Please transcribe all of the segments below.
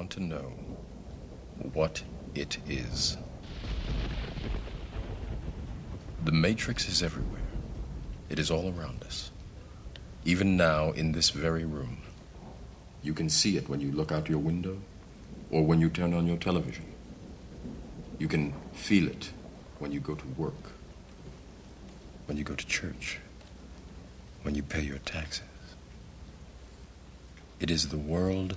want to know what it is. The Matrix is everywhere. It is all around us. Even now, in this very room. You can see it when you look out your window or when you turn on your television. You can feel it when you go to work, when you go to church, when you pay your taxes. It is the world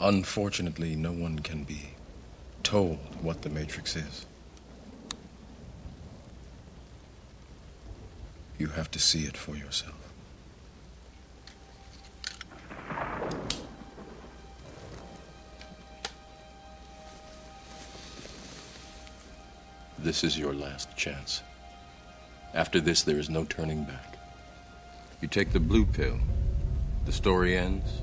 Unfortunately, no one can be told what the Matrix is. You have to see it for yourself. This is your last chance. After this, there is no turning back. You take the blue pill, the story ends.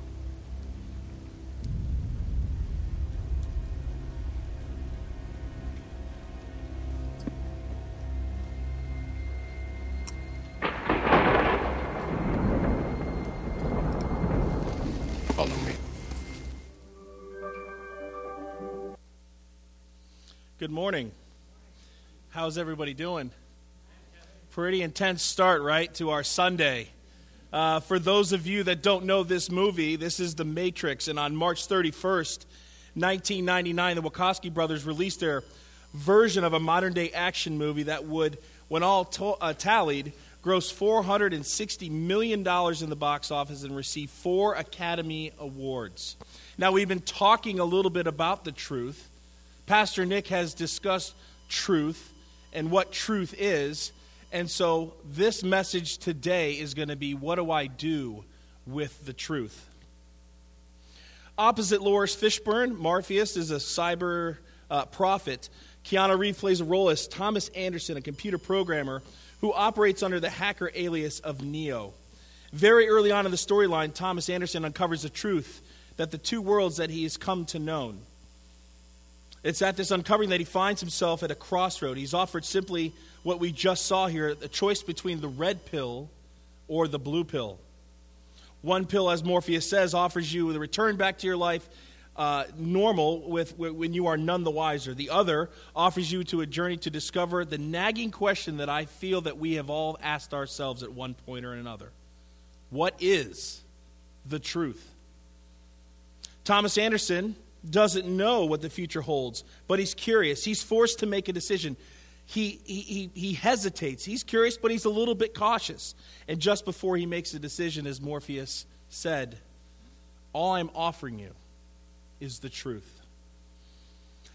How's everybody doing? Pretty intense start, right, to our Sunday. Uh, for those of you that don't know this movie, this is The Matrix, and on March 31st, 1999, the Wachowski brothers released their version of a modern day action movie that would, when all to- uh, tallied, gross $460 million in the box office and receive four Academy Awards. Now, we've been talking a little bit about the truth. Pastor Nick has discussed truth and what truth is. And so, this message today is going to be what do I do with the truth? Opposite Laurence Fishburne, Morpheus is a cyber uh, prophet. Keanu Reeves plays a role as Thomas Anderson, a computer programmer who operates under the hacker alias of Neo. Very early on in the storyline, Thomas Anderson uncovers the truth that the two worlds that he has come to know. It's at this uncovering that he finds himself at a crossroad. He's offered simply what we just saw here a choice between the red pill or the blue pill. One pill, as Morpheus says, offers you the return back to your life uh, normal with, when you are none the wiser. The other offers you to a journey to discover the nagging question that I feel that we have all asked ourselves at one point or another What is the truth? Thomas Anderson doesn't know what the future holds, but he's curious. He's forced to make a decision. He, he, he, he hesitates. He's curious, but he's a little bit cautious. And just before he makes a decision, as Morpheus said, All I'm offering you is the truth.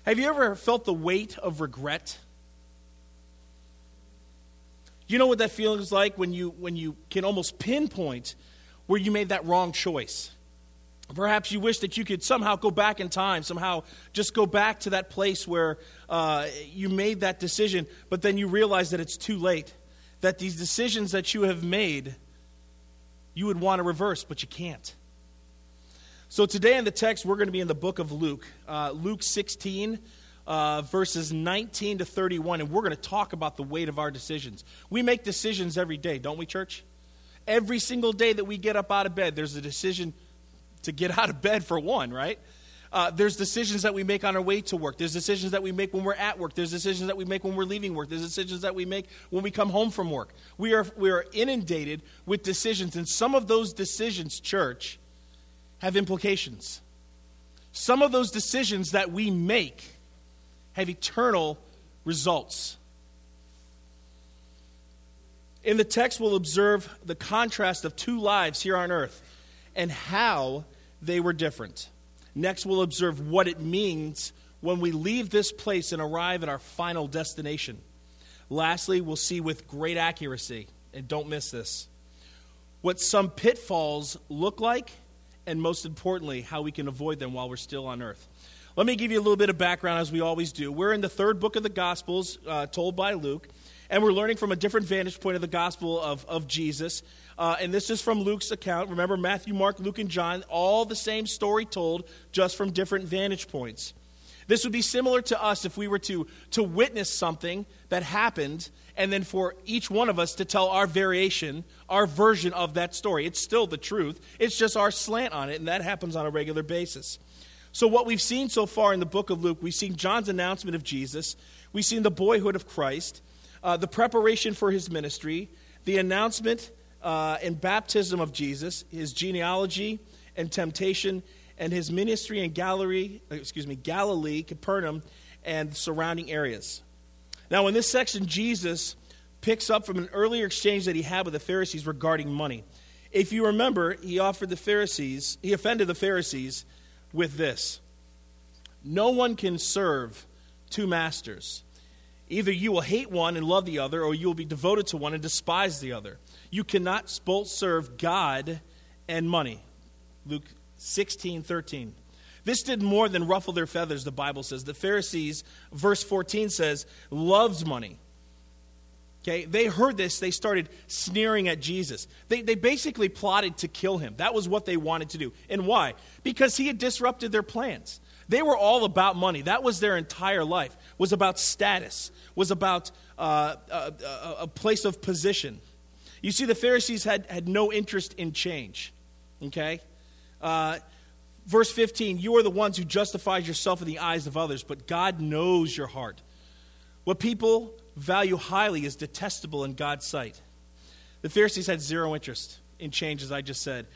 Have you ever felt the weight of regret? You know what that feeling is like when you, when you can almost pinpoint where you made that wrong choice? Perhaps you wish that you could somehow go back in time, somehow just go back to that place where uh, you made that decision, but then you realize that it's too late. That these decisions that you have made, you would want to reverse, but you can't. So today in the text, we're going to be in the book of Luke, uh, Luke 16, uh, verses 19 to 31, and we're going to talk about the weight of our decisions. We make decisions every day, don't we, church? Every single day that we get up out of bed, there's a decision to get out of bed for one, right? Uh, there's decisions that we make on our way to work. There's decisions that we make when we're at work. There's decisions that we make when we're leaving work. There's decisions that we make when we come home from work. We are, we are inundated with decisions, and some of those decisions, church, have implications. Some of those decisions that we make have eternal results. In the text, we'll observe the contrast of two lives here on earth and how they were different. Next, we'll observe what it means when we leave this place and arrive at our final destination. Lastly, we'll see with great accuracy, and don't miss this, what some pitfalls look like, and most importantly, how we can avoid them while we're still on earth. Let me give you a little bit of background as we always do. We're in the third book of the Gospels, uh, told by Luke, and we're learning from a different vantage point of the Gospel of, of Jesus. Uh, and this is from Luke's account. Remember, Matthew, Mark, Luke, and John, all the same story told, just from different vantage points. This would be similar to us if we were to, to witness something that happened and then for each one of us to tell our variation, our version of that story. It's still the truth, it's just our slant on it, and that happens on a regular basis. So, what we've seen so far in the book of Luke, we've seen John's announcement of Jesus, we've seen the boyhood of Christ, uh, the preparation for his ministry, the announcement uh, and baptism of Jesus, his genealogy and temptation, and his ministry in Galilee, excuse me, Galilee, Capernaum, and surrounding areas. Now, in this section, Jesus picks up from an earlier exchange that he had with the Pharisees regarding money. If you remember, he offered the Pharisees, he offended the Pharisees with this No one can serve two masters. Either you will hate one and love the other, or you will be devoted to one and despise the other. You cannot both serve God and money. Luke 16, 13. This did more than ruffle their feathers, the Bible says. The Pharisees, verse 14 says, loved money. Okay, they heard this, they started sneering at Jesus. They, they basically plotted to kill him. That was what they wanted to do. And why? Because he had disrupted their plans. They were all about money. That was their entire life. Was about status. Was about uh, a, a, a place of position. You see, the Pharisees had, had no interest in change. Okay? Uh, verse 15 You are the ones who justifies yourself in the eyes of others, but God knows your heart. What people value highly is detestable in God's sight. The Pharisees had zero interest in change, as I just said.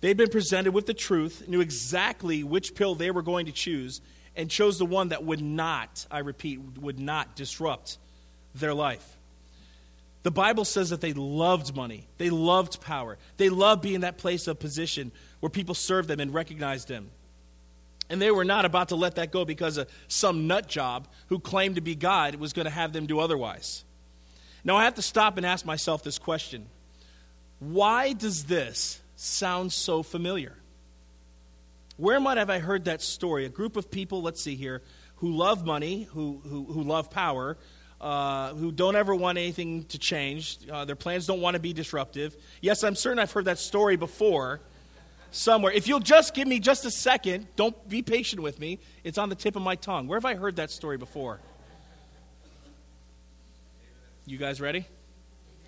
They'd been presented with the truth, knew exactly which pill they were going to choose, and chose the one that would not, I repeat, would not disrupt their life. The Bible says that they loved money, they loved power, they loved being that place of position where people served them and recognized them. And they were not about to let that go because of some nut job who claimed to be God was going to have them do otherwise. Now, I have to stop and ask myself this question Why does this sound so familiar? Where might have I heard that story? A group of people, let's see here, who love money, who, who, who love power, uh, who don't ever want anything to change. Uh, their plans don't want to be disruptive. Yes, I'm certain I've heard that story before somewhere. If you'll just give me just a second, don't be patient with me. It's on the tip of my tongue. Where have I heard that story before? You guys ready?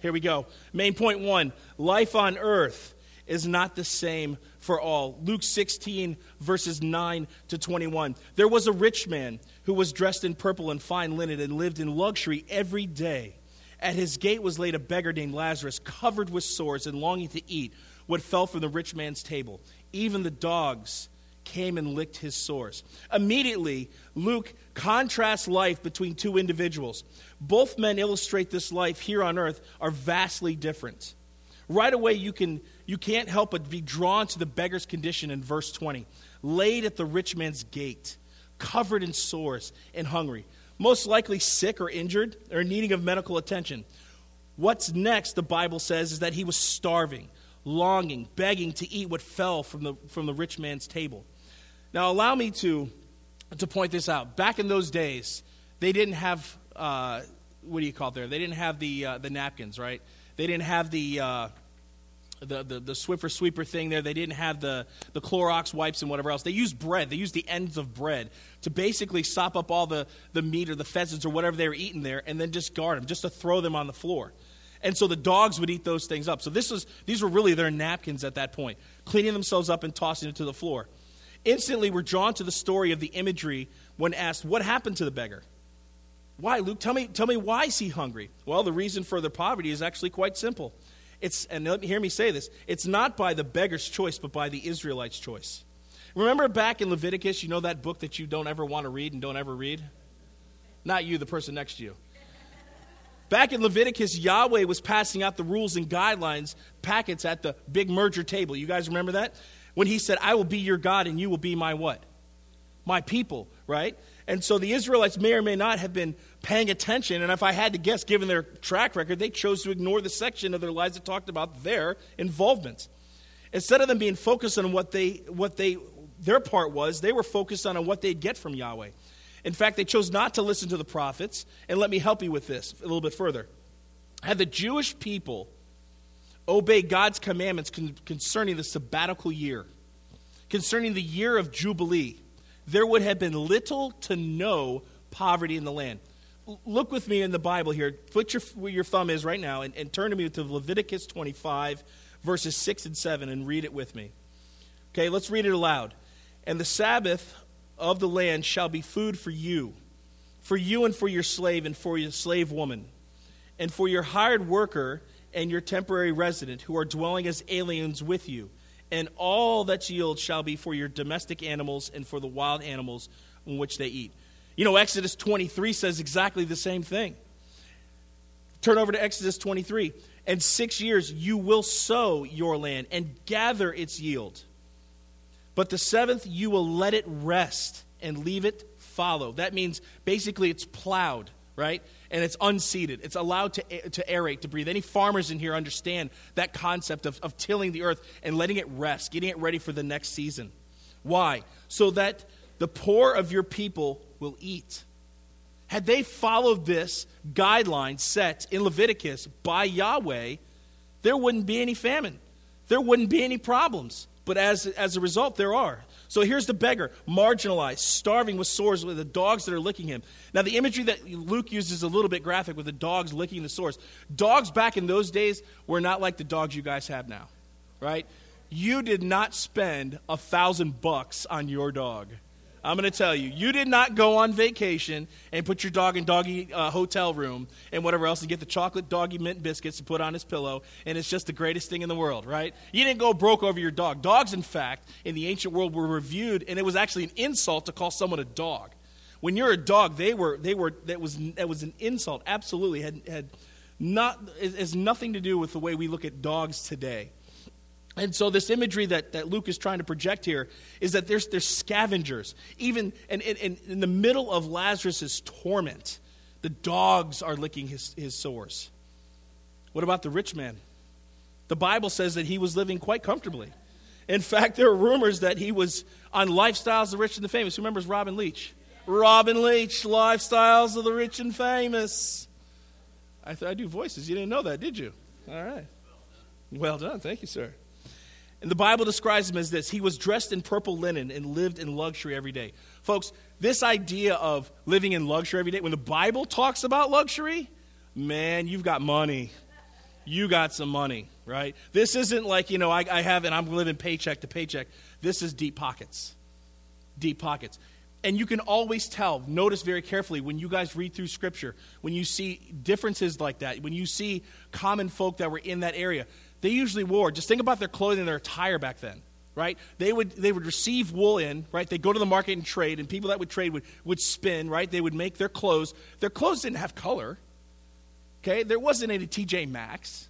Here we go. Main point one life on earth is not the same for all. Luke 16, verses 9 to 21. There was a rich man who was dressed in purple and fine linen and lived in luxury every day. At his gate was laid a beggar named Lazarus, covered with sores and longing to eat what fell from the rich man's table. Even the dogs came and licked his sores. Immediately, Luke contrasts life between two individuals. Both men illustrate this life here on earth are vastly different. Right away, you, can, you can't help but be drawn to the beggar's condition in verse 20. Laid at the rich man's gate, covered in sores and hungry, most likely sick or injured or needing of medical attention. What's next, the Bible says, is that he was starving longing, begging to eat what fell from the, from the rich man's table. Now, allow me to, to point this out. Back in those days, they didn't have, uh, what do you call it there? They didn't have the, uh, the napkins, right? They didn't have the, uh, the, the, the Swiffer sweeper thing there. They didn't have the, the Clorox wipes and whatever else. They used bread. They used the ends of bread to basically sop up all the, the meat or the pheasants or whatever they were eating there and then just guard them, just to throw them on the floor. And so the dogs would eat those things up. So this was, these were really their napkins at that point, cleaning themselves up and tossing it to the floor. Instantly, we're drawn to the story of the imagery when asked, What happened to the beggar? Why, Luke? Tell me, tell me why is he hungry? Well, the reason for their poverty is actually quite simple. It's, and let me hear me say this it's not by the beggar's choice, but by the Israelites' choice. Remember back in Leviticus, you know that book that you don't ever want to read and don't ever read? Not you, the person next to you. Back in Leviticus, Yahweh was passing out the rules and guidelines packets at the big merger table. You guys remember that? When he said, I will be your God and you will be my what? My people, right? And so the Israelites may or may not have been paying attention. And if I had to guess, given their track record, they chose to ignore the section of their lives that talked about their involvement. Instead of them being focused on what they, what they, their part was, they were focused on what they'd get from Yahweh. In fact, they chose not to listen to the prophets. And let me help you with this a little bit further. Had the Jewish people obeyed God's commandments con- concerning the sabbatical year, concerning the year of Jubilee, there would have been little to no poverty in the land. Look with me in the Bible here. Put your, where your thumb is right now and, and turn to me to Leviticus 25, verses 6 and 7, and read it with me. Okay, let's read it aloud. And the Sabbath of the land shall be food for you, for you and for your slave and for your slave woman, and for your hired worker and your temporary resident who are dwelling as aliens with you. And all that yield shall be for your domestic animals and for the wild animals in which they eat. You know, Exodus 23 says exactly the same thing. Turn over to Exodus 23. And six years you will sow your land and gather its yield but the seventh, you will let it rest and leave it fallow. That means basically it's plowed, right? And it's unseeded. It's allowed to, to aerate, to breathe. Any farmers in here understand that concept of, of tilling the earth and letting it rest, getting it ready for the next season. Why? So that the poor of your people will eat. Had they followed this guideline set in Leviticus by Yahweh, there wouldn't be any famine. There wouldn't be any problems. But as, as a result, there are. So here's the beggar, marginalized, starving with sores, with the dogs that are licking him. Now, the imagery that Luke uses is a little bit graphic with the dogs licking the sores. Dogs back in those days were not like the dogs you guys have now, right? You did not spend a thousand bucks on your dog. I'm going to tell you, you did not go on vacation and put your dog in doggy uh, hotel room and whatever else and get the chocolate doggy mint biscuits to put on his pillow, and it's just the greatest thing in the world, right? You didn't go broke over your dog. Dogs, in fact, in the ancient world were reviewed, and it was actually an insult to call someone a dog. When you're a dog, they were, they were, that was, that was an insult. Absolutely, had, had not, has nothing to do with the way we look at dogs today. And so, this imagery that, that Luke is trying to project here is that there's, there's scavengers. Even in, in, in the middle of Lazarus' torment, the dogs are licking his, his sores. What about the rich man? The Bible says that he was living quite comfortably. In fact, there are rumors that he was on Lifestyles of the Rich and the Famous. Who remembers Robin Leach? Robin Leach, Lifestyles of the Rich and Famous. I, th- I do voices. You didn't know that, did you? All right. Well done. Thank you, sir. And the Bible describes him as this He was dressed in purple linen and lived in luxury every day. Folks, this idea of living in luxury every day, when the Bible talks about luxury, man, you've got money. You got some money, right? This isn't like, you know, I, I have and I'm living paycheck to paycheck. This is deep pockets. Deep pockets. And you can always tell, notice very carefully when you guys read through Scripture, when you see differences like that, when you see common folk that were in that area, they usually wore, just think about their clothing, their attire back then, right? They would, they would receive wool in, right? They'd go to the market and trade, and people that would trade would, would spin, right? They would make their clothes. Their clothes didn't have color, okay? There wasn't any TJ Maxx,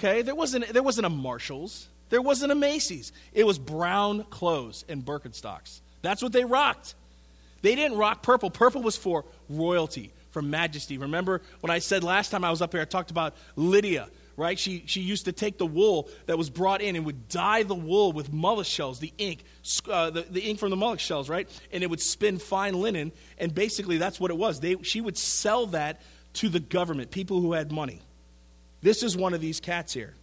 okay? There wasn't, there wasn't a Marshalls. There wasn't a Macy's. It was brown clothes and Birkenstocks. That's what they rocked. They didn't rock purple. Purple was for royalty, for majesty. Remember when I said last time I was up here, I talked about Lydia right? She, she used to take the wool that was brought in and would dye the wool with mollusk shells, the ink, uh, the, the ink from the mollusk shells, right? And it would spin fine linen, and basically that's what it was. They, she would sell that to the government, people who had money. This is one of these cats here.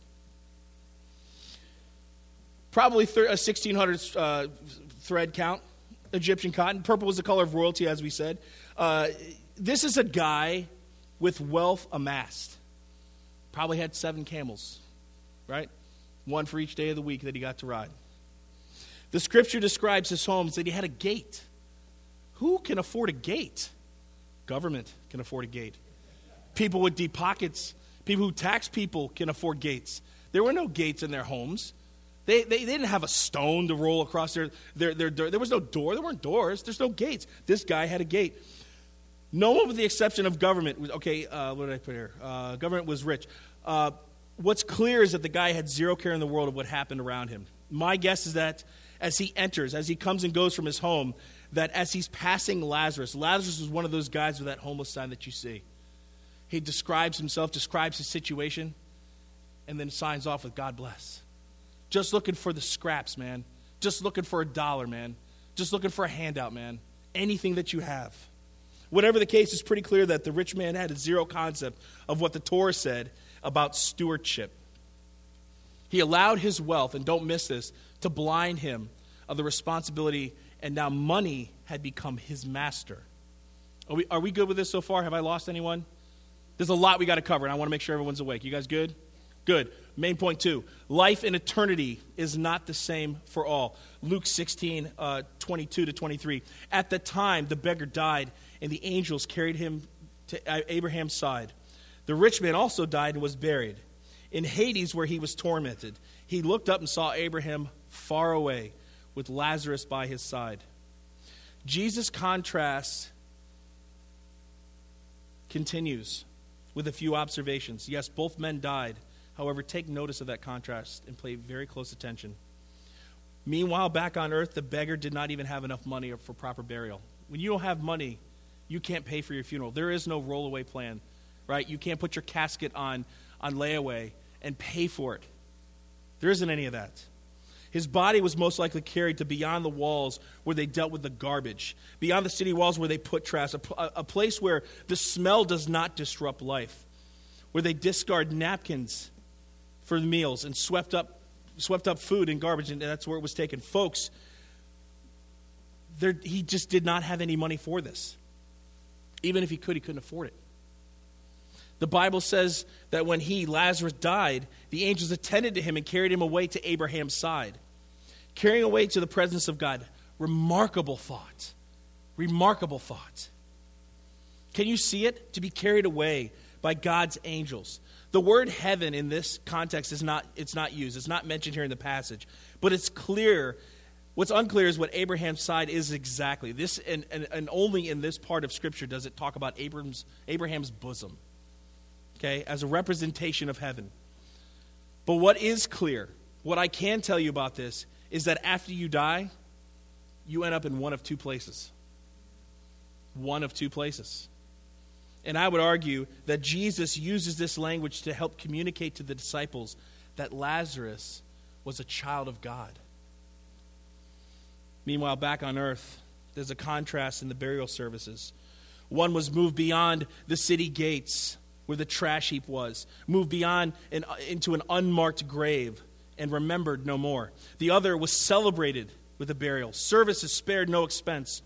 Probably thir- a 1600 uh, thread count, Egyptian cotton. Purple was the color of royalty, as we said. Uh, this is a guy with wealth amassed. Probably had seven camels, right? One for each day of the week that he got to ride. The scripture describes his homes that he had a gate. Who can afford a gate? Government can afford a gate. People with deep pockets, people who tax people can afford gates. There were no gates in their homes. They, they, they, didn't have a stone to roll across their, their, their door. There was no door. There weren't doors. There's no gates. This guy had a gate. No one, with the exception of government, was, okay, uh, what did I put here? Uh, government was rich. Uh, what's clear is that the guy had zero care in the world of what happened around him. My guess is that as he enters, as he comes and goes from his home, that as he's passing Lazarus, Lazarus was one of those guys with that homeless sign that you see. He describes himself, describes his situation, and then signs off with God bless. Just looking for the scraps, man. Just looking for a dollar, man. Just looking for a handout, man. Anything that you have. Whatever the case, it's pretty clear that the rich man had a zero concept of what the Torah said about stewardship. He allowed his wealth, and don't miss this, to blind him of the responsibility, and now money had become his master. Are we, are we good with this so far? Have I lost anyone? There's a lot we got to cover, and I want to make sure everyone's awake. You guys good? Good. Main point two life in eternity is not the same for all. Luke 16, uh, 22 to 23. At the time, the beggar died, and the angels carried him to Abraham's side. The rich man also died and was buried. In Hades, where he was tormented, he looked up and saw Abraham far away with Lazarus by his side. Jesus' contrast continues with a few observations. Yes, both men died. However, take notice of that contrast and pay very close attention. Meanwhile, back on earth, the beggar did not even have enough money for proper burial. When you don't have money, you can't pay for your funeral. There is no rollaway plan, right? You can't put your casket on, on layaway and pay for it. There isn't any of that. His body was most likely carried to beyond the walls where they dealt with the garbage, beyond the city walls where they put trash, a, a place where the smell does not disrupt life, where they discard napkins for the meals and swept up, swept up food and garbage, and that's where it was taken. Folks, there, he just did not have any money for this. Even if he could, he couldn't afford it. The Bible says that when he, Lazarus, died, the angels attended to him and carried him away to Abraham's side, carrying away to the presence of God. Remarkable thought. Remarkable thought. Can you see it? To be carried away by God's angels. The word heaven in this context is not it's not used. It's not mentioned here in the passage. But it's clear What's unclear is what Abraham's side is exactly. This and, and, and only in this part of Scripture does it talk about Abraham's, Abraham's bosom okay, as a representation of heaven. But what is clear, what I can tell you about this, is that after you die, you end up in one of two places. One of two places. And I would argue that Jesus uses this language to help communicate to the disciples that Lazarus was a child of God. Meanwhile, back on earth, there's a contrast in the burial services. One was moved beyond the city gates where the trash heap was, moved beyond and uh, into an unmarked grave, and remembered no more. The other was celebrated with a burial. Services spared no expense.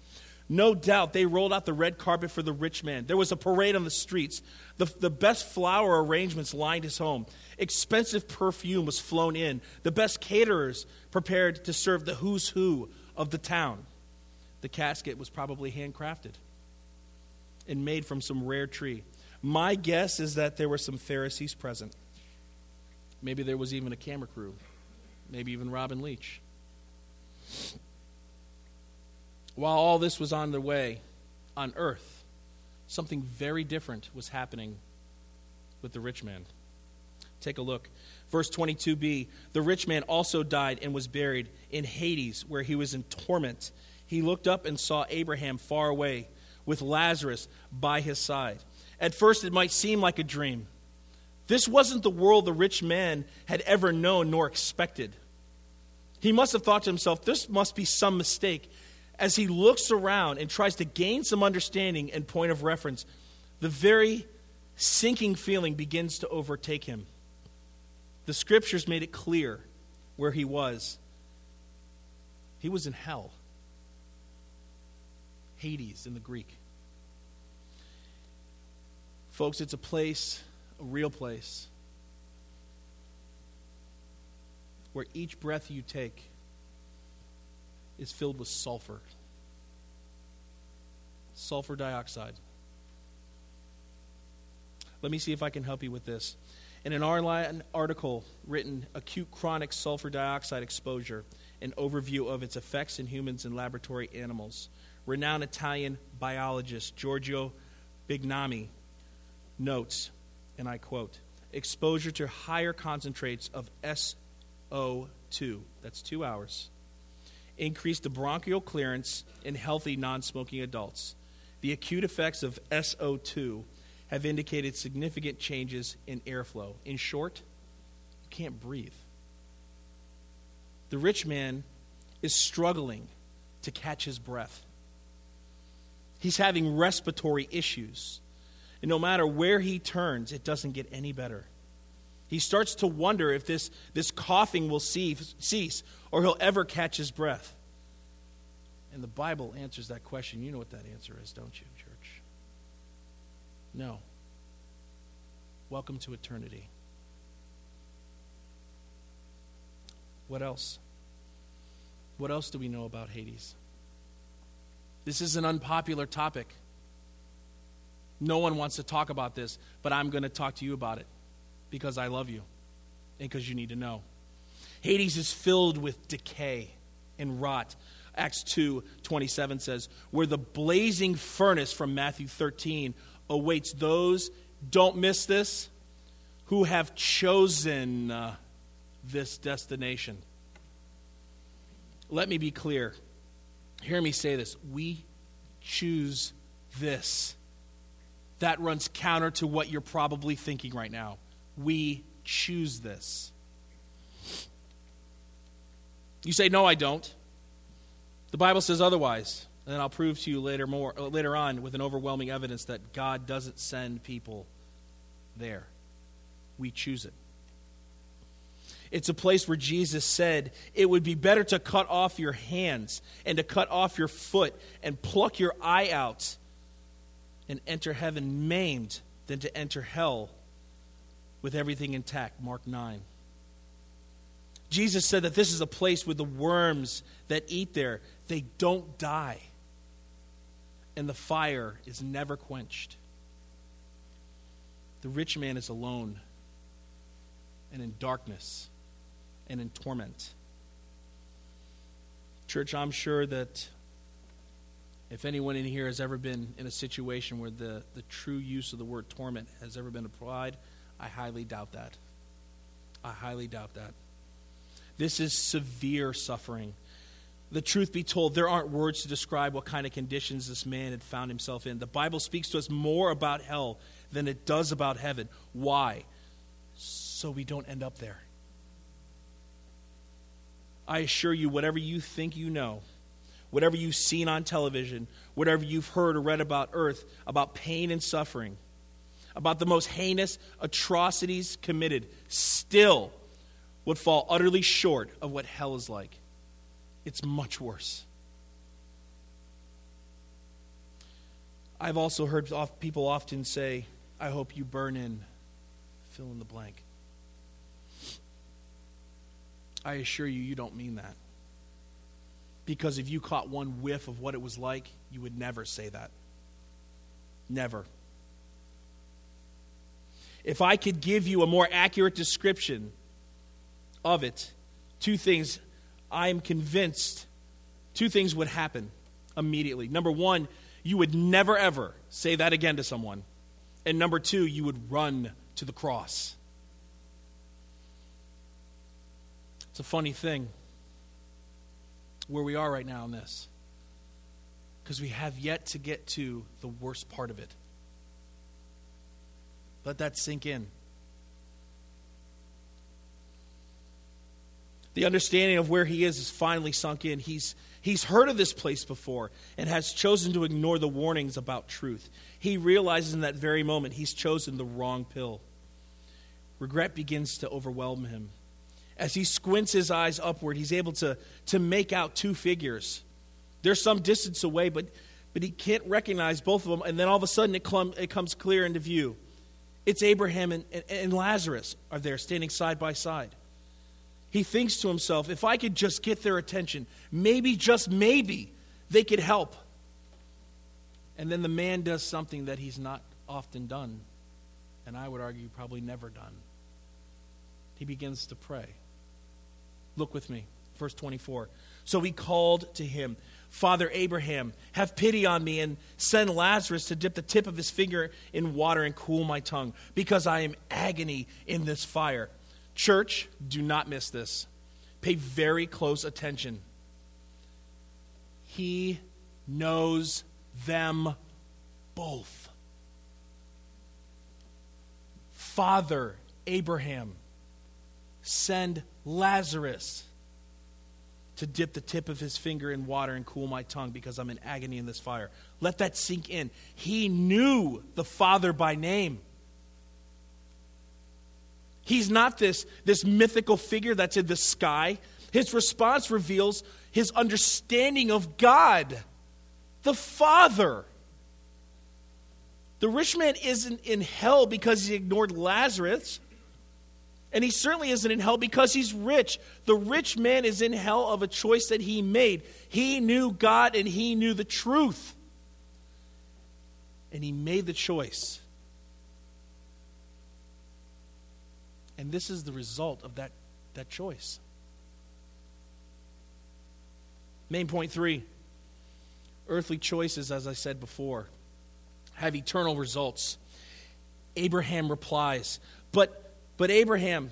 No doubt they rolled out the red carpet for the rich man. There was a parade on the streets. The, the best flower arrangements lined his home. Expensive perfume was flown in. The best caterers prepared to serve the who's who of the town. The casket was probably handcrafted and made from some rare tree. My guess is that there were some Pharisees present. Maybe there was even a camera crew. Maybe even Robin Leach. While all this was on the way on earth, something very different was happening with the rich man. Take a look. Verse 22b The rich man also died and was buried in Hades, where he was in torment. He looked up and saw Abraham far away, with Lazarus by his side. At first, it might seem like a dream. This wasn't the world the rich man had ever known nor expected. He must have thought to himself, this must be some mistake. As he looks around and tries to gain some understanding and point of reference, the very sinking feeling begins to overtake him. The scriptures made it clear where he was. He was in hell, Hades in the Greek. Folks, it's a place, a real place, where each breath you take is filled with sulfur. Sulfur dioxide. Let me see if I can help you with this. In an online article written, Acute Chronic Sulfur Dioxide Exposure, an overview of its effects in humans and laboratory animals, renowned Italian biologist Giorgio Bignami notes, and I quote, exposure to higher concentrates of SO2, that's two hours, increased the bronchial clearance in healthy non smoking adults. The acute effects of SO2 have indicated significant changes in airflow. In short, you can't breathe. The rich man is struggling to catch his breath. He's having respiratory issues. And no matter where he turns, it doesn't get any better. He starts to wonder if this, this coughing will cease or he'll ever catch his breath. And the Bible answers that question. You know what that answer is, don't you? No. Welcome to eternity. What else? What else do we know about Hades? This is an unpopular topic. No one wants to talk about this, but I'm going to talk to you about it because I love you and because you need to know. Hades is filled with decay and rot. Acts 2 27 says, Where the blazing furnace from Matthew 13 awaits those, don't miss this, who have chosen uh, this destination. Let me be clear Hear me say this. We choose this. That runs counter to what you're probably thinking right now. We choose this. You say, No, I don't. The Bible says otherwise. And then I'll prove to you later, more, uh, later on with an overwhelming evidence that God doesn't send people there. We choose it. It's a place where Jesus said it would be better to cut off your hands and to cut off your foot and pluck your eye out and enter heaven maimed than to enter hell with everything intact. Mark 9. Jesus said that this is a place where the worms that eat there, they don't die. And the fire is never quenched. The rich man is alone and in darkness and in torment. Church, I'm sure that if anyone in here has ever been in a situation where the, the true use of the word torment has ever been applied, I highly doubt that. I highly doubt that. This is severe suffering. The truth be told, there aren't words to describe what kind of conditions this man had found himself in. The Bible speaks to us more about hell than it does about heaven. Why? So we don't end up there. I assure you, whatever you think you know, whatever you've seen on television, whatever you've heard or read about earth, about pain and suffering, about the most heinous atrocities committed, still would fall utterly short of what hell is like. It's much worse. I've also heard people often say, I hope you burn in, fill in the blank. I assure you, you don't mean that. Because if you caught one whiff of what it was like, you would never say that. Never. If I could give you a more accurate description of it, two things I am convinced two things would happen immediately. Number one, you would never ever say that again to someone. And number two, you would run to the cross. It's a funny thing where we are right now in this because we have yet to get to the worst part of it. Let that sink in. The understanding of where he is is finally sunk in. He's, he's heard of this place before and has chosen to ignore the warnings about truth. He realizes in that very moment he's chosen the wrong pill. Regret begins to overwhelm him. As he squints his eyes upward, he's able to, to make out two figures. They're some distance away, but, but he can't recognize both of them. And then all of a sudden, it, clum, it comes clear into view. It's Abraham and, and, and Lazarus are there standing side by side. He thinks to himself, if I could just get their attention, maybe, just maybe, they could help. And then the man does something that he's not often done, and I would argue probably never done. He begins to pray. Look with me. Verse 24. So he called to him, Father Abraham, have pity on me and send Lazarus to dip the tip of his finger in water and cool my tongue, because I am agony in this fire. Church, do not miss this. Pay very close attention. He knows them both. Father Abraham, send Lazarus to dip the tip of his finger in water and cool my tongue because I'm in agony in this fire. Let that sink in. He knew the Father by name. He's not this, this mythical figure that's in the sky. His response reveals his understanding of God, the Father. The rich man isn't in hell because he ignored Lazarus. And he certainly isn't in hell because he's rich. The rich man is in hell of a choice that he made. He knew God and he knew the truth. And he made the choice. And this is the result of that, that choice. Main point three earthly choices, as I said before, have eternal results. Abraham replies, But but Abraham,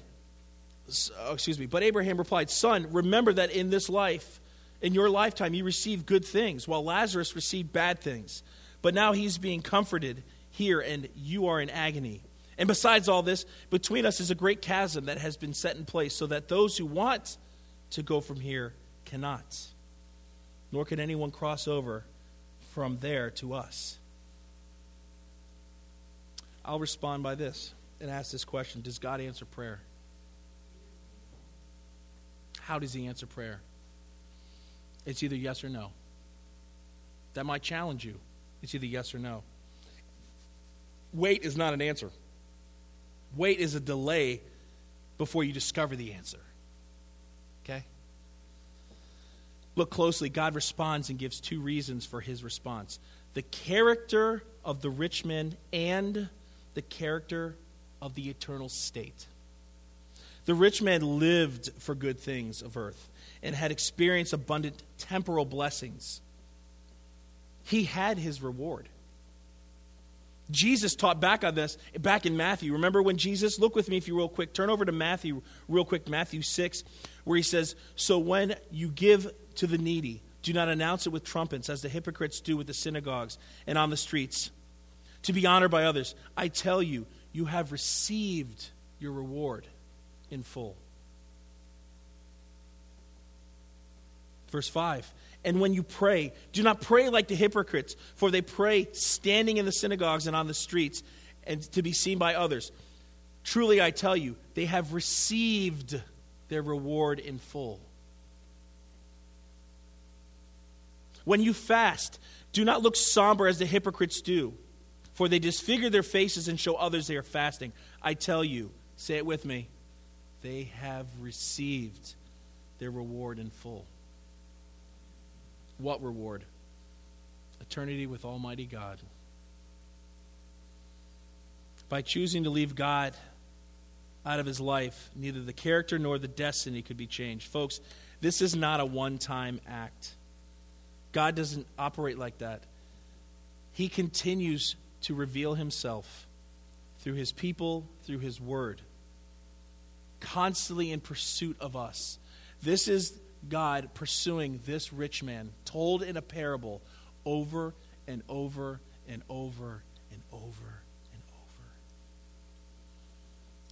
oh, excuse me, but Abraham replied, Son, remember that in this life, in your lifetime, you received good things, while Lazarus received bad things. But now he's being comforted here, and you are in agony. And besides all this, between us is a great chasm that has been set in place, so that those who want to go from here cannot, nor can anyone cross over from there to us. I'll respond by this and ask this question Does God answer prayer? How does He answer prayer? It's either yes or no. That might challenge you. It's either yes or no. Wait is not an answer. Wait is a delay before you discover the answer. Okay? Look closely. God responds and gives two reasons for his response the character of the rich man and the character of the eternal state. The rich man lived for good things of earth and had experienced abundant temporal blessings. He had his reward. Jesus taught back on this back in Matthew. Remember when Jesus, look with me if you real quick, turn over to Matthew real quick, Matthew 6, where he says, So when you give to the needy, do not announce it with trumpets as the hypocrites do with the synagogues and on the streets, to be honored by others. I tell you, you have received your reward in full. Verse 5 And when you pray, do not pray like the hypocrites, for they pray standing in the synagogues and on the streets and to be seen by others. Truly, I tell you, they have received their reward in full. When you fast, do not look somber as the hypocrites do for they disfigure their faces and show others they are fasting. I tell you, say it with me, they have received their reward in full. What reward? Eternity with Almighty God. By choosing to leave God out of his life, neither the character nor the destiny could be changed. Folks, this is not a one time act. God doesn't operate like that. He continues to reveal himself through his people, through his word, constantly in pursuit of us. This is God pursuing this rich man, told in a parable over and over and over and over and over.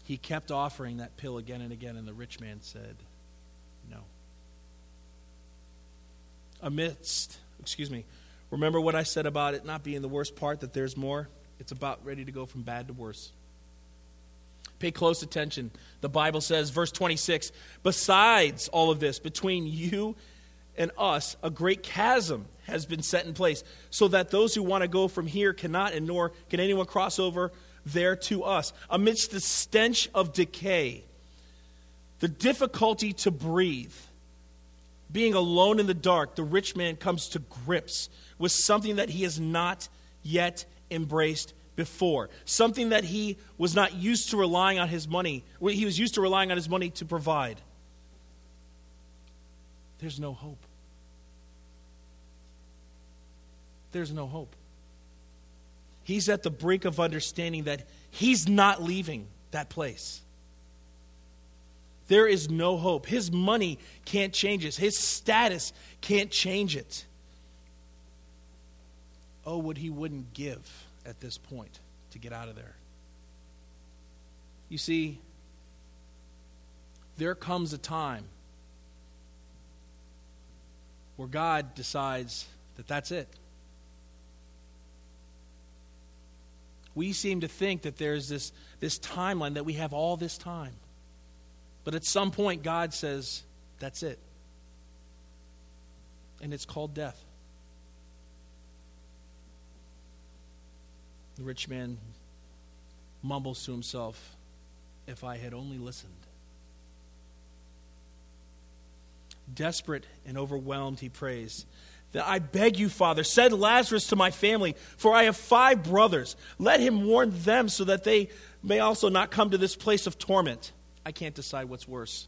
He kept offering that pill again and again, and the rich man said, No. Amidst, excuse me, Remember what I said about it not being the worst part, that there's more? It's about ready to go from bad to worse. Pay close attention. The Bible says, verse 26, besides all of this, between you and us, a great chasm has been set in place, so that those who want to go from here cannot, and nor can anyone cross over there to us. Amidst the stench of decay, the difficulty to breathe, being alone in the dark, the rich man comes to grips with something that he has not yet embraced before, something that he was not used to relying on his money, he was used to relying on his money to provide. there's no hope. There's no hope. He's at the brink of understanding that he's not leaving that place. There is no hope. His money can't change it, his status can't change it. Oh, what he wouldn't give at this point to get out of there. You see, there comes a time where God decides that that's it. We seem to think that there's this, this timeline, that we have all this time. But at some point, God says, that's it. And it's called death. The rich man mumbles to himself, If I had only listened. Desperate and overwhelmed, he prays, that I beg you, Father, send Lazarus to my family, for I have five brothers. Let him warn them so that they may also not come to this place of torment. I can't decide what's worse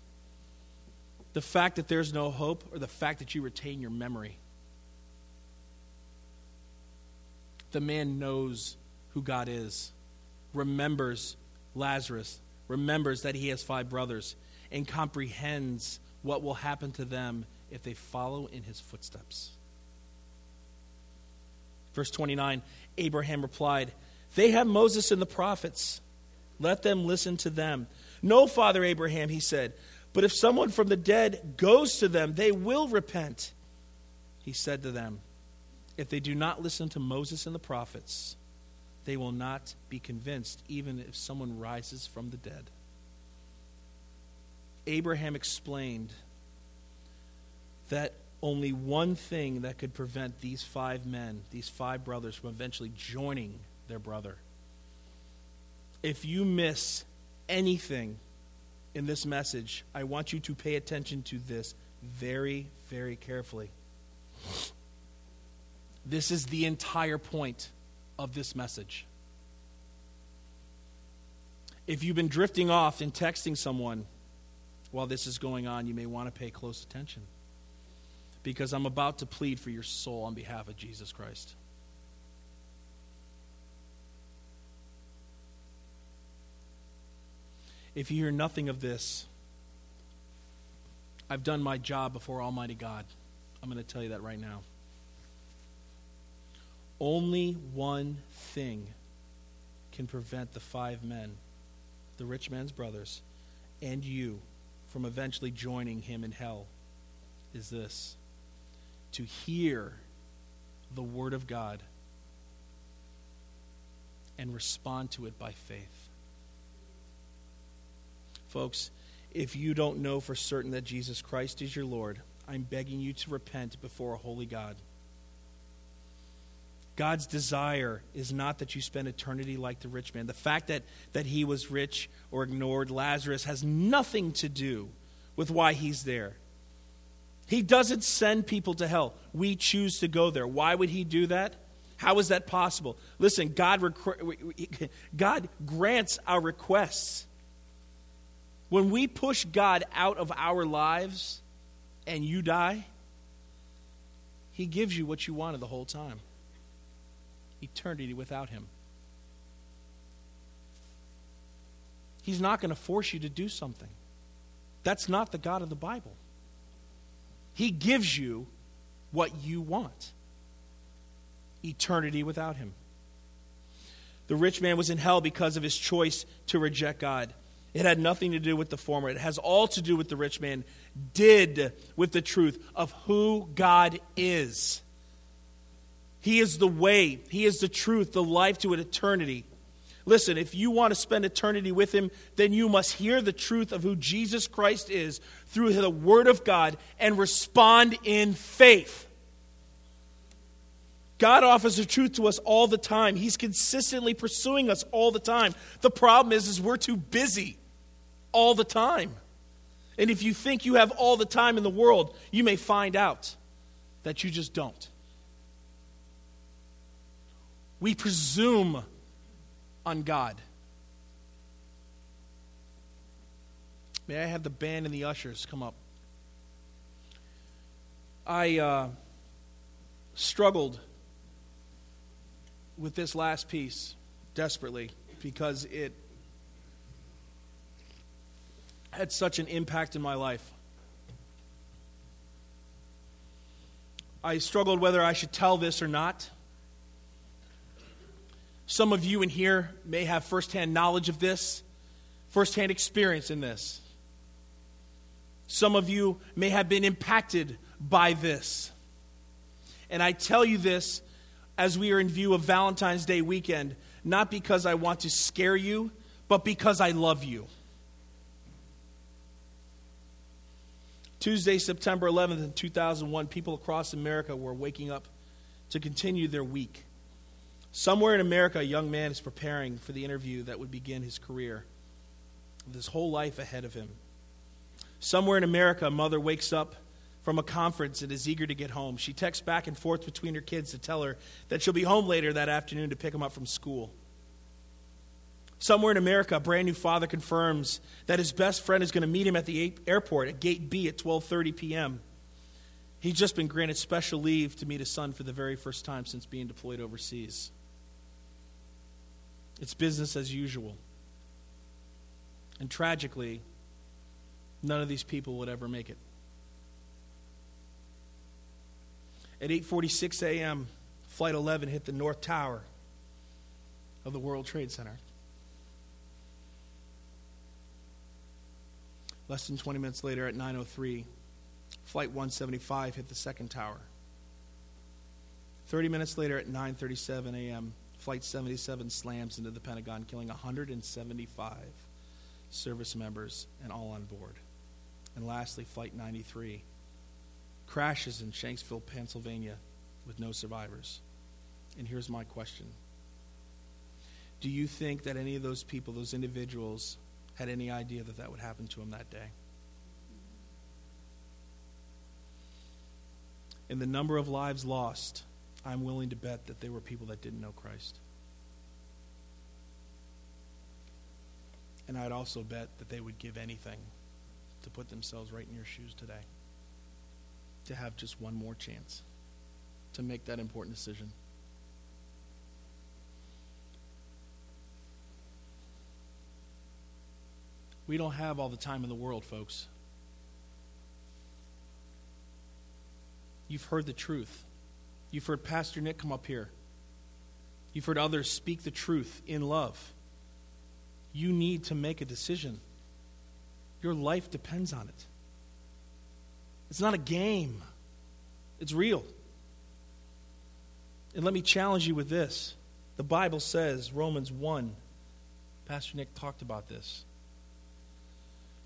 the fact that there's no hope or the fact that you retain your memory. The man knows who God is, remembers Lazarus, remembers that he has five brothers, and comprehends what will happen to them if they follow in his footsteps. Verse 29 Abraham replied, They have Moses and the prophets. Let them listen to them. No, Father Abraham, he said, but if someone from the dead goes to them, they will repent. He said to them, If they do not listen to Moses and the prophets, they will not be convinced, even if someone rises from the dead. Abraham explained that only one thing that could prevent these five men, these five brothers, from eventually joining their brother. If you miss anything in this message, I want you to pay attention to this very, very carefully. This is the entire point of this message. If you've been drifting off and texting someone while this is going on, you may want to pay close attention because I'm about to plead for your soul on behalf of Jesus Christ. If you hear nothing of this, I've done my job before Almighty God. I'm going to tell you that right now. Only one thing can prevent the five men, the rich man's brothers, and you from eventually joining him in hell is this to hear the Word of God and respond to it by faith. Folks, if you don't know for certain that Jesus Christ is your Lord, I'm begging you to repent before a holy God. God's desire is not that you spend eternity like the rich man. The fact that, that he was rich or ignored Lazarus has nothing to do with why he's there. He doesn't send people to hell. We choose to go there. Why would he do that? How is that possible? Listen, God, God grants our requests. When we push God out of our lives and you die, He gives you what you wanted the whole time eternity without Him. He's not going to force you to do something. That's not the God of the Bible. He gives you what you want eternity without Him. The rich man was in hell because of his choice to reject God. It had nothing to do with the former. It has all to do with the rich man did with the truth of who God is. He is the way, He is the truth, the life to an eternity. Listen, if you want to spend eternity with Him, then you must hear the truth of who Jesus Christ is through the Word of God and respond in faith. God offers the truth to us all the time. He's consistently pursuing us all the time. The problem is, is we're too busy all the time. And if you think you have all the time in the world, you may find out that you just don't. We presume on God. May I have the band and the ushers come up? I uh, struggled with this last piece desperately because it had such an impact in my life. I struggled whether I should tell this or not. Some of you in here may have firsthand knowledge of this, firsthand experience in this. Some of you may have been impacted by this. And I tell you this as we are in view of Valentine's Day weekend, not because I want to scare you, but because I love you. Tuesday, September 11th, in 2001, people across America were waking up to continue their week. Somewhere in America, a young man is preparing for the interview that would begin his career, with his whole life ahead of him. Somewhere in America, a mother wakes up from a conference and is eager to get home. She texts back and forth between her kids to tell her that she'll be home later that afternoon to pick them up from school. Somewhere in America, a brand new father confirms that his best friend is going to meet him at the airport at gate B at 12:30 p.m. He's just been granted special leave to meet his son for the very first time since being deployed overseas. It's business as usual. And tragically, none of these people would ever make it. At 8:46 a.m., flight 11 hit the north tower of the World Trade Center. Less than 20 minutes later at 9:03, flight 175 hit the second tower. 30 minutes later at 9:37 a.m., flight 77 slams into the Pentagon killing 175 service members and all on board. And lastly, flight 93 crashes in Shanksville, Pennsylvania with no survivors. And here's my question. Do you think that any of those people, those individuals, had any idea that that would happen to them that day. In the number of lives lost, I'm willing to bet that there were people that didn't know Christ. And I'd also bet that they would give anything to put themselves right in your shoes today, to have just one more chance to make that important decision. We don't have all the time in the world, folks. You've heard the truth. You've heard Pastor Nick come up here. You've heard others speak the truth in love. You need to make a decision. Your life depends on it. It's not a game, it's real. And let me challenge you with this. The Bible says, Romans 1, Pastor Nick talked about this.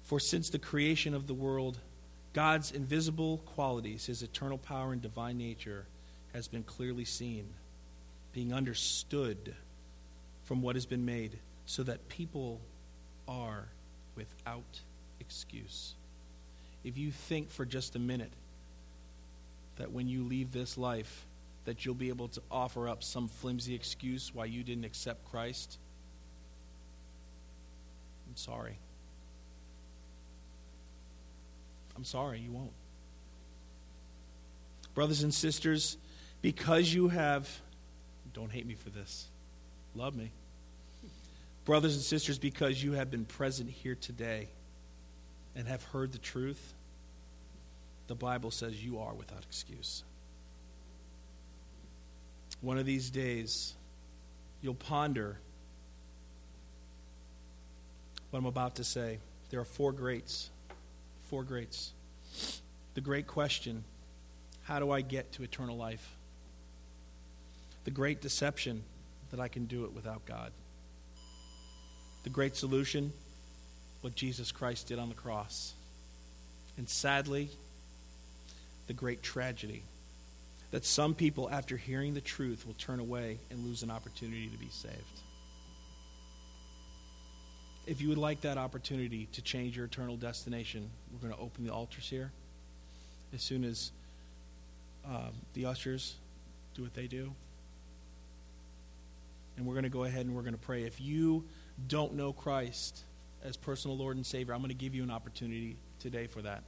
For since the creation of the world, God's invisible qualities, his eternal power and divine nature, has been clearly seen, being understood from what has been made, so that people are without excuse. If you think for just a minute that when you leave this life, that you'll be able to offer up some flimsy excuse why you didn't accept Christ, I'm sorry. I'm sorry, you won't. Brothers and sisters, because you have, don't hate me for this, love me. Brothers and sisters, because you have been present here today and have heard the truth, the Bible says you are without excuse. One of these days, you'll ponder what I'm about to say. There are four greats four greats. The great question how do I get to eternal life? The great deception that I can do it without God. The great solution what Jesus Christ did on the cross. And sadly, the great tragedy that some people, after hearing the truth, will turn away and lose an opportunity to be saved if you would like that opportunity to change your eternal destination, we're going to open the altars here. As soon as um, the ushers do what they do. And we're going to go ahead and we're going to pray. If you don't know Christ as personal Lord and Savior, I'm going to give you an opportunity today for that.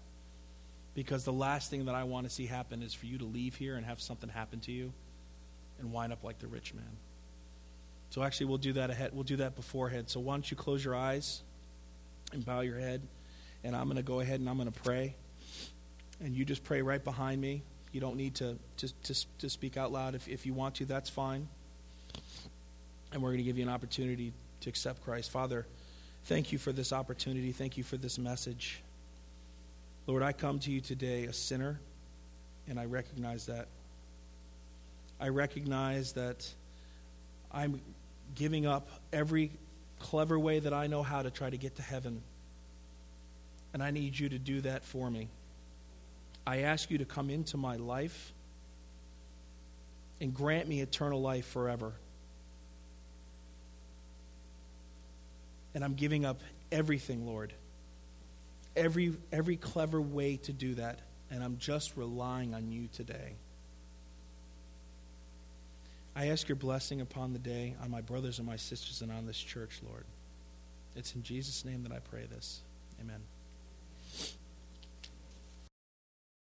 Because the last thing that I want to see happen is for you to leave here and have something happen to you and wind up like the rich man. So actually, we'll do that ahead. We'll do that beforehand. So why don't you close your eyes and bow your head, and I'm going to go ahead and I'm going to pray, and you just pray right behind me. You don't need to to to, to speak out loud. If if you want to, that's fine. And we're going to give you an opportunity to accept Christ, Father. Thank you for this opportunity. Thank you for this message. Lord, I come to you today a sinner, and I recognize that. I recognize that I'm giving up every clever way that I know how to try to get to heaven. And I need you to do that for me. I ask you to come into my life and grant me eternal life forever. And I'm giving up everything, Lord every, every clever way to do that, and I'm just relying on you today. I ask your blessing upon the day, on my brothers and my sisters, and on this church, Lord. It's in Jesus' name that I pray this. Amen.